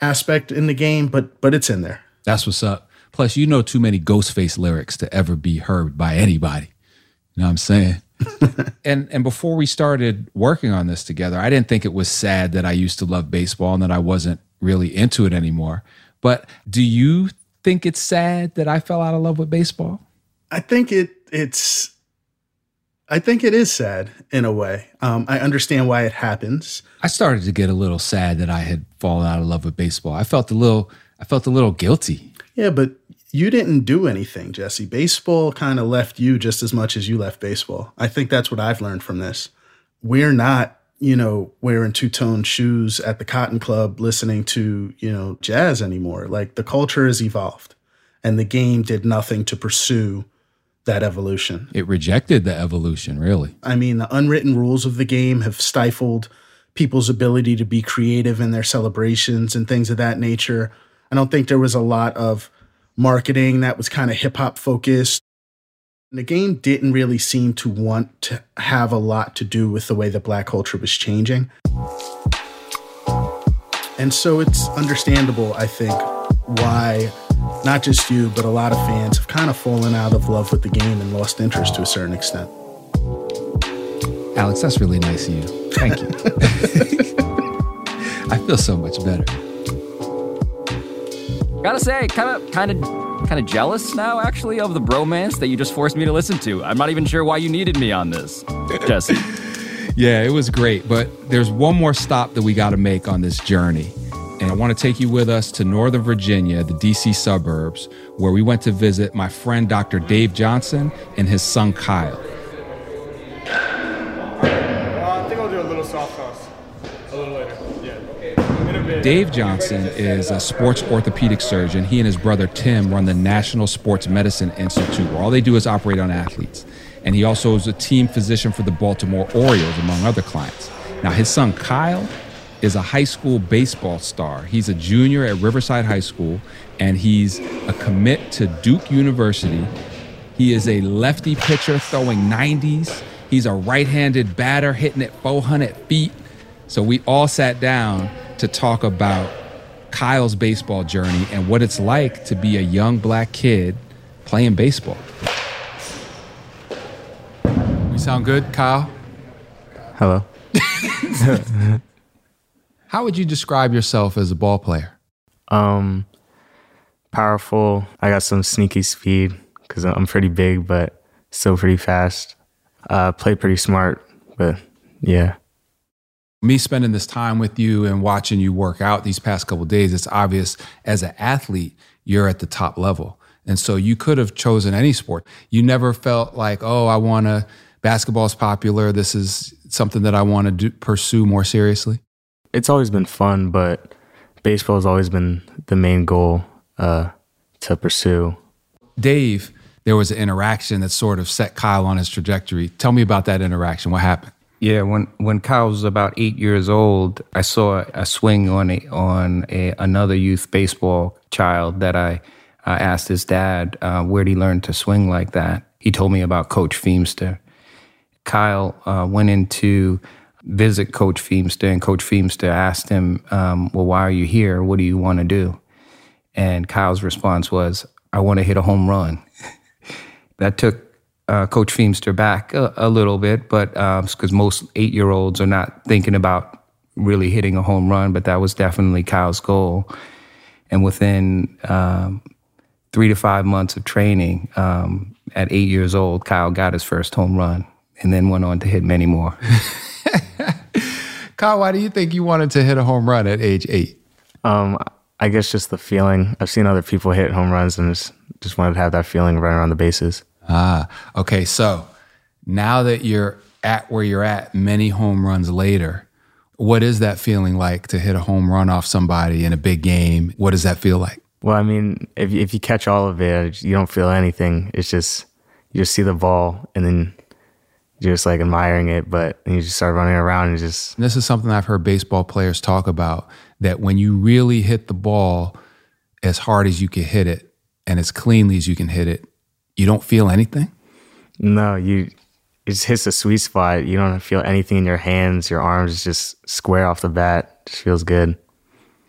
aspect in the game, but but it's in there. That's what's up. Plus, you know too many Ghostface lyrics to ever be heard by anybody. You know what I'm saying? and and before we started working on this together, I didn't think it was sad that I used to love baseball and that I wasn't really into it anymore. But do you think it's sad that I fell out of love with baseball? I think it it's I think it is sad in a way. Um, I understand why it happens. I started to get a little sad that I had fallen out of love with baseball. I felt a little I felt a little guilty. Yeah, but you didn't do anything, Jesse. Baseball kind of left you just as much as you left baseball. I think that's what I've learned from this. We're not, you know, wearing two-tone shoes at the Cotton Club listening to, you know, jazz anymore. Like the culture has evolved and the game did nothing to pursue that evolution. It rejected the evolution, really. I mean, the unwritten rules of the game have stifled people's ability to be creative in their celebrations and things of that nature. I don't think there was a lot of marketing that was kind of hip hop focused. The game didn't really seem to want to have a lot to do with the way that black culture was changing. And so it's understandable, I think, why not just you, but a lot of fans have kind of fallen out of love with the game and lost interest to a certain extent. Alex, that's really nice of you. Thank you. I feel so much better. Gotta say, kind of, kind of, kind of jealous now, actually, of the bromance that you just forced me to listen to. I'm not even sure why you needed me on this, Jesse. yeah, it was great, but there's one more stop that we got to make on this journey and I want to take you with us to Northern Virginia, the DC suburbs, where we went to visit my friend Dr. Dave Johnson and his son Kyle. Uh, I think I'll do a little soft toss a little later. Yeah. Dave Johnson is a sports orthopedic surgeon. He and his brother Tim run the National Sports Medicine Institute, where all they do is operate on athletes. And he also is a team physician for the Baltimore Orioles, among other clients. Now, his son Kyle is a high school baseball star. He's a junior at Riverside High School, and he's a commit to Duke University. He is a lefty pitcher throwing 90s. He's a right handed batter hitting at 400 feet. So we all sat down to talk about Kyle's baseball journey and what it's like to be a young black kid playing baseball. We sound good, Kyle? Hello. How would you describe yourself as a ball player? Um, powerful. I got some sneaky speed because I'm pretty big, but still pretty fast. Uh, play pretty smart, but yeah. Me spending this time with you and watching you work out these past couple days, it's obvious as an athlete, you're at the top level. And so you could have chosen any sport. You never felt like, oh, I want to, basketball's popular. This is something that I want to do, pursue more seriously. It's always been fun, but baseball has always been the main goal uh, to pursue. Dave, there was an interaction that sort of set Kyle on his trajectory. Tell me about that interaction. What happened? Yeah, when when Kyle was about eight years old, I saw a swing on a, on a, another youth baseball child that I uh, asked his dad, uh, where'd he learn to swing like that? He told me about Coach Feemster. Kyle uh, went in to visit Coach Feemster, and Coach Feemster asked him, um, Well, why are you here? What do you want to do? And Kyle's response was, I want to hit a home run. that took uh, Coach Feemster back a, a little bit, but because um, most eight year olds are not thinking about really hitting a home run, but that was definitely Kyle's goal. And within um, three to five months of training, um, at eight years old, Kyle got his first home run and then went on to hit many more. Kyle, why do you think you wanted to hit a home run at age eight? Um, I guess just the feeling. I've seen other people hit home runs and just, just wanted to have that feeling running around the bases. Ah, okay. So now that you're at where you're at, many home runs later, what is that feeling like to hit a home run off somebody in a big game? What does that feel like? Well, I mean, if if you catch all of it, you don't feel anything. It's just you just see the ball and then you're just like admiring it, but you just start running around and just. This is something I've heard baseball players talk about that when you really hit the ball as hard as you can hit it and as cleanly as you can hit it, you don't feel anything? No, you it just hits a sweet spot. You don't feel anything in your hands, your arms just square off the bat. It just feels good.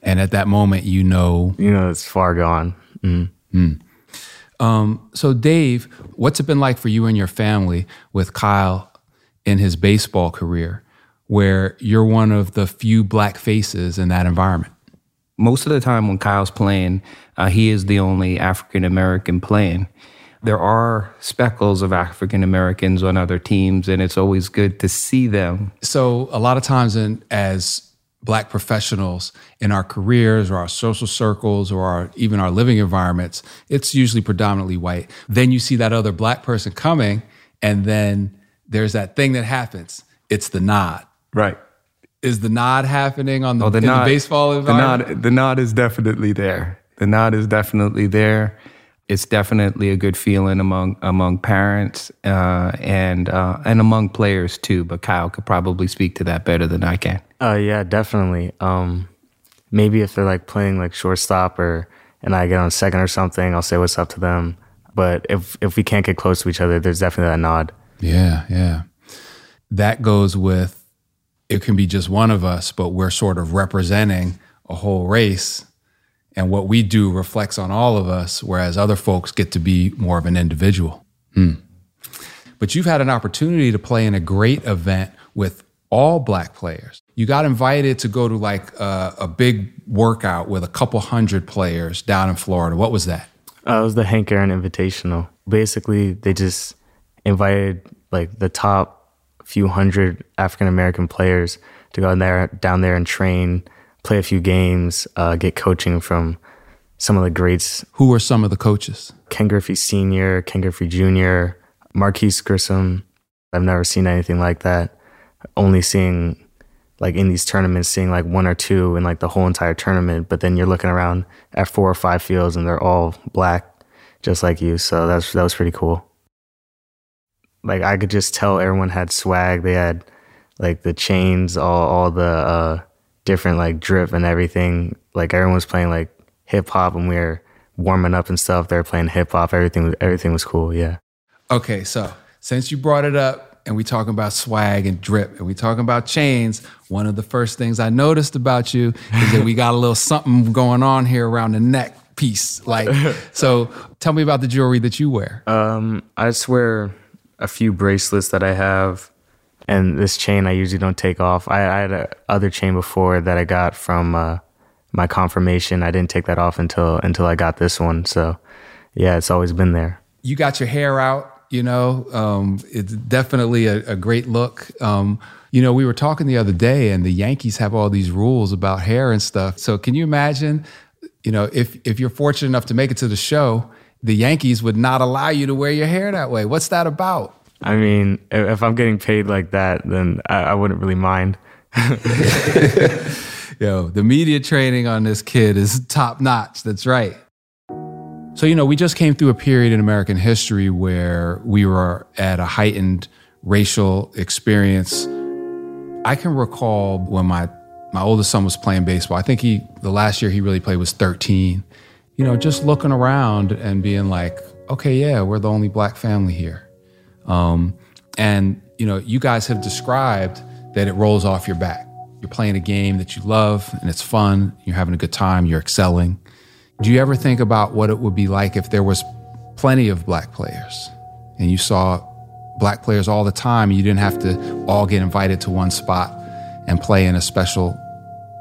And at that moment, you know, you know, it's far gone. Mm. Mm. Um, so, Dave, what's it been like for you and your family with Kyle in his baseball career, where you're one of the few black faces in that environment? Most of the time when Kyle's playing, uh, he is the only African American playing there are speckles of African Americans on other teams, and it's always good to see them. So, a lot of times, in, as black professionals in our careers or our social circles or our, even our living environments, it's usually predominantly white. Then you see that other black person coming, and then there's that thing that happens. It's the nod. Right. Is the nod happening on the, oh, the, nod, the baseball environment? The nod, the nod is definitely there. The nod is definitely there it's definitely a good feeling among among parents uh, and uh, and among players too. But Kyle could probably speak to that better than I can. Uh, yeah, definitely. Um, maybe if they're like playing like shortstop or and I get on second or something, I'll say what's up to them. But if if we can't get close to each other, there's definitely that nod. Yeah, yeah. That goes with it can be just one of us, but we're sort of representing a whole race and what we do reflects on all of us, whereas other folks get to be more of an individual. Hmm. But you've had an opportunity to play in a great event with all black players. You got invited to go to like a, a big workout with a couple hundred players down in Florida. What was that? Uh, it was the Hank Aaron Invitational. Basically, they just invited like the top few hundred African American players to go there down there and train play a few games, uh, get coaching from some of the greats. Who were some of the coaches? Ken Griffey Sr., Ken Griffey Jr., Marquis Grissom. I've never seen anything like that. Only seeing like in these tournaments, seeing like one or two in like the whole entire tournament, but then you're looking around at four or five fields and they're all black, just like you. So that's that was pretty cool. Like I could just tell everyone had swag. They had like the chains, all all the uh, different like drip and everything. Like everyone was playing like hip hop and we were warming up and stuff. They were playing hip hop. Everything was everything was cool. Yeah. Okay, so since you brought it up and we talking about swag and drip and we talking about chains, one of the first things I noticed about you is that we got a little something going on here around the neck piece. Like, so tell me about the jewelry that you wear. Um, I just wear a few bracelets that I have and this chain I usually don't take off. I, I had a other chain before that I got from uh, my confirmation. I didn't take that off until until I got this one. So yeah, it's always been there. You got your hair out You know, um, it's definitely a, a great look. Um, you know, we were talking the other day, and the Yankees have all these rules about hair and stuff. So, can you imagine? You know, if if you're fortunate enough to make it to the show, the Yankees would not allow you to wear your hair that way. What's that about? I mean, if I'm getting paid like that, then I, I wouldn't really mind. Yo, the media training on this kid is top notch. That's right. So, you know, we just came through a period in American history where we were at a heightened racial experience. I can recall when my my oldest son was playing baseball. I think he the last year he really played was 13. You know, just looking around and being like, okay, yeah, we're the only black family here. Um, and you know, you guys have described that it rolls off your back. You're playing a game that you love and it's fun. You're having a good time. You're excelling. Do you ever think about what it would be like if there was plenty of black players and you saw black players all the time and you didn't have to all get invited to one spot and play in a special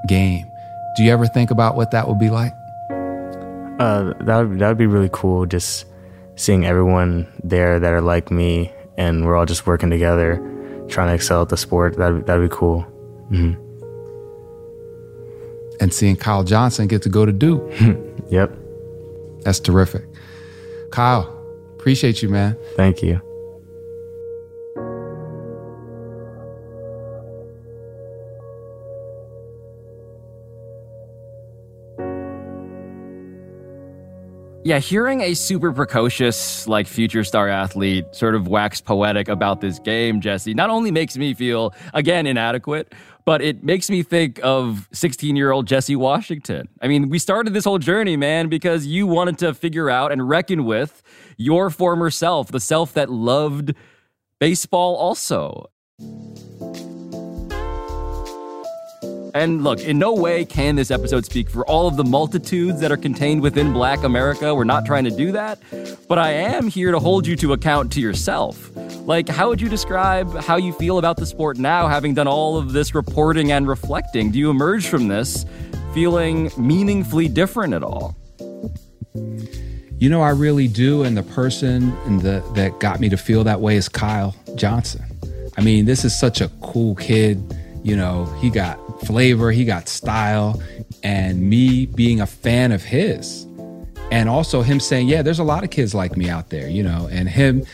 game? Do you ever think about what that would be like? Uh, that would, that would be really cool. Just seeing everyone there that are like me and we're all just working together, trying to excel at the sport. That that'd be cool. Mm-hmm. And seeing Kyle Johnson get to go to Duke. Yep. That's terrific. Kyle, appreciate you, man. Thank you. Yeah, hearing a super precocious, like future star athlete sort of wax poetic about this game, Jesse, not only makes me feel, again, inadequate, but it makes me think of 16 year old Jesse Washington. I mean, we started this whole journey, man, because you wanted to figure out and reckon with your former self, the self that loved baseball also. And look, in no way can this episode speak for all of the multitudes that are contained within Black America. We're not trying to do that. But I am here to hold you to account to yourself. Like, how would you describe how you feel about the sport now, having done all of this reporting and reflecting? Do you emerge from this feeling meaningfully different at all? You know, I really do. And the person the, that got me to feel that way is Kyle Johnson. I mean, this is such a cool kid. You know, he got flavor, he got style, and me being a fan of his. And also him saying, Yeah, there's a lot of kids like me out there, you know, and him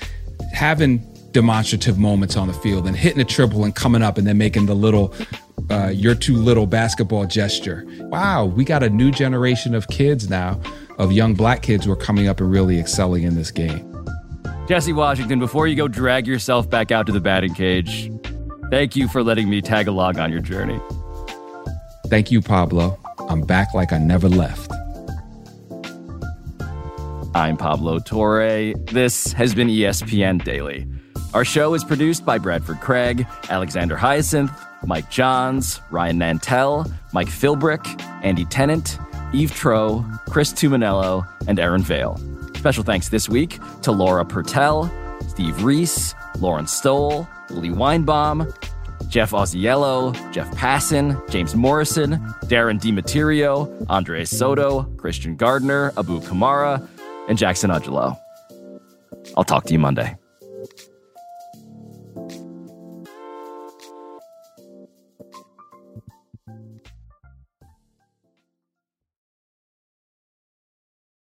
having demonstrative moments on the field and hitting a triple and coming up and then making the little uh, you're too little basketball gesture. Wow, we got a new generation of kids now, of young black kids who are coming up and really excelling in this game. Jesse Washington, before you go drag yourself back out to the batting cage, thank you for letting me tag along on your journey. Thank you, Pablo. I'm back like I never left. I'm Pablo Torre. This has been ESPN Daily. Our show is produced by Bradford Craig, Alexander Hyacinth, Mike Johns, Ryan Nantel, Mike Philbrick, Andy Tennant, Eve Troeh, Chris Tuminello, and Aaron Vale. Special thanks this week to Laura Pertell, Steve Reese, Lauren Stoll, Lee Weinbaum, Jeff Osiello, Jeff Passan, James Morrison, Darren DiMatterio, Andre Soto, Christian Gardner, Abu Kamara, and Jackson Ugelo. I'll talk to you Monday.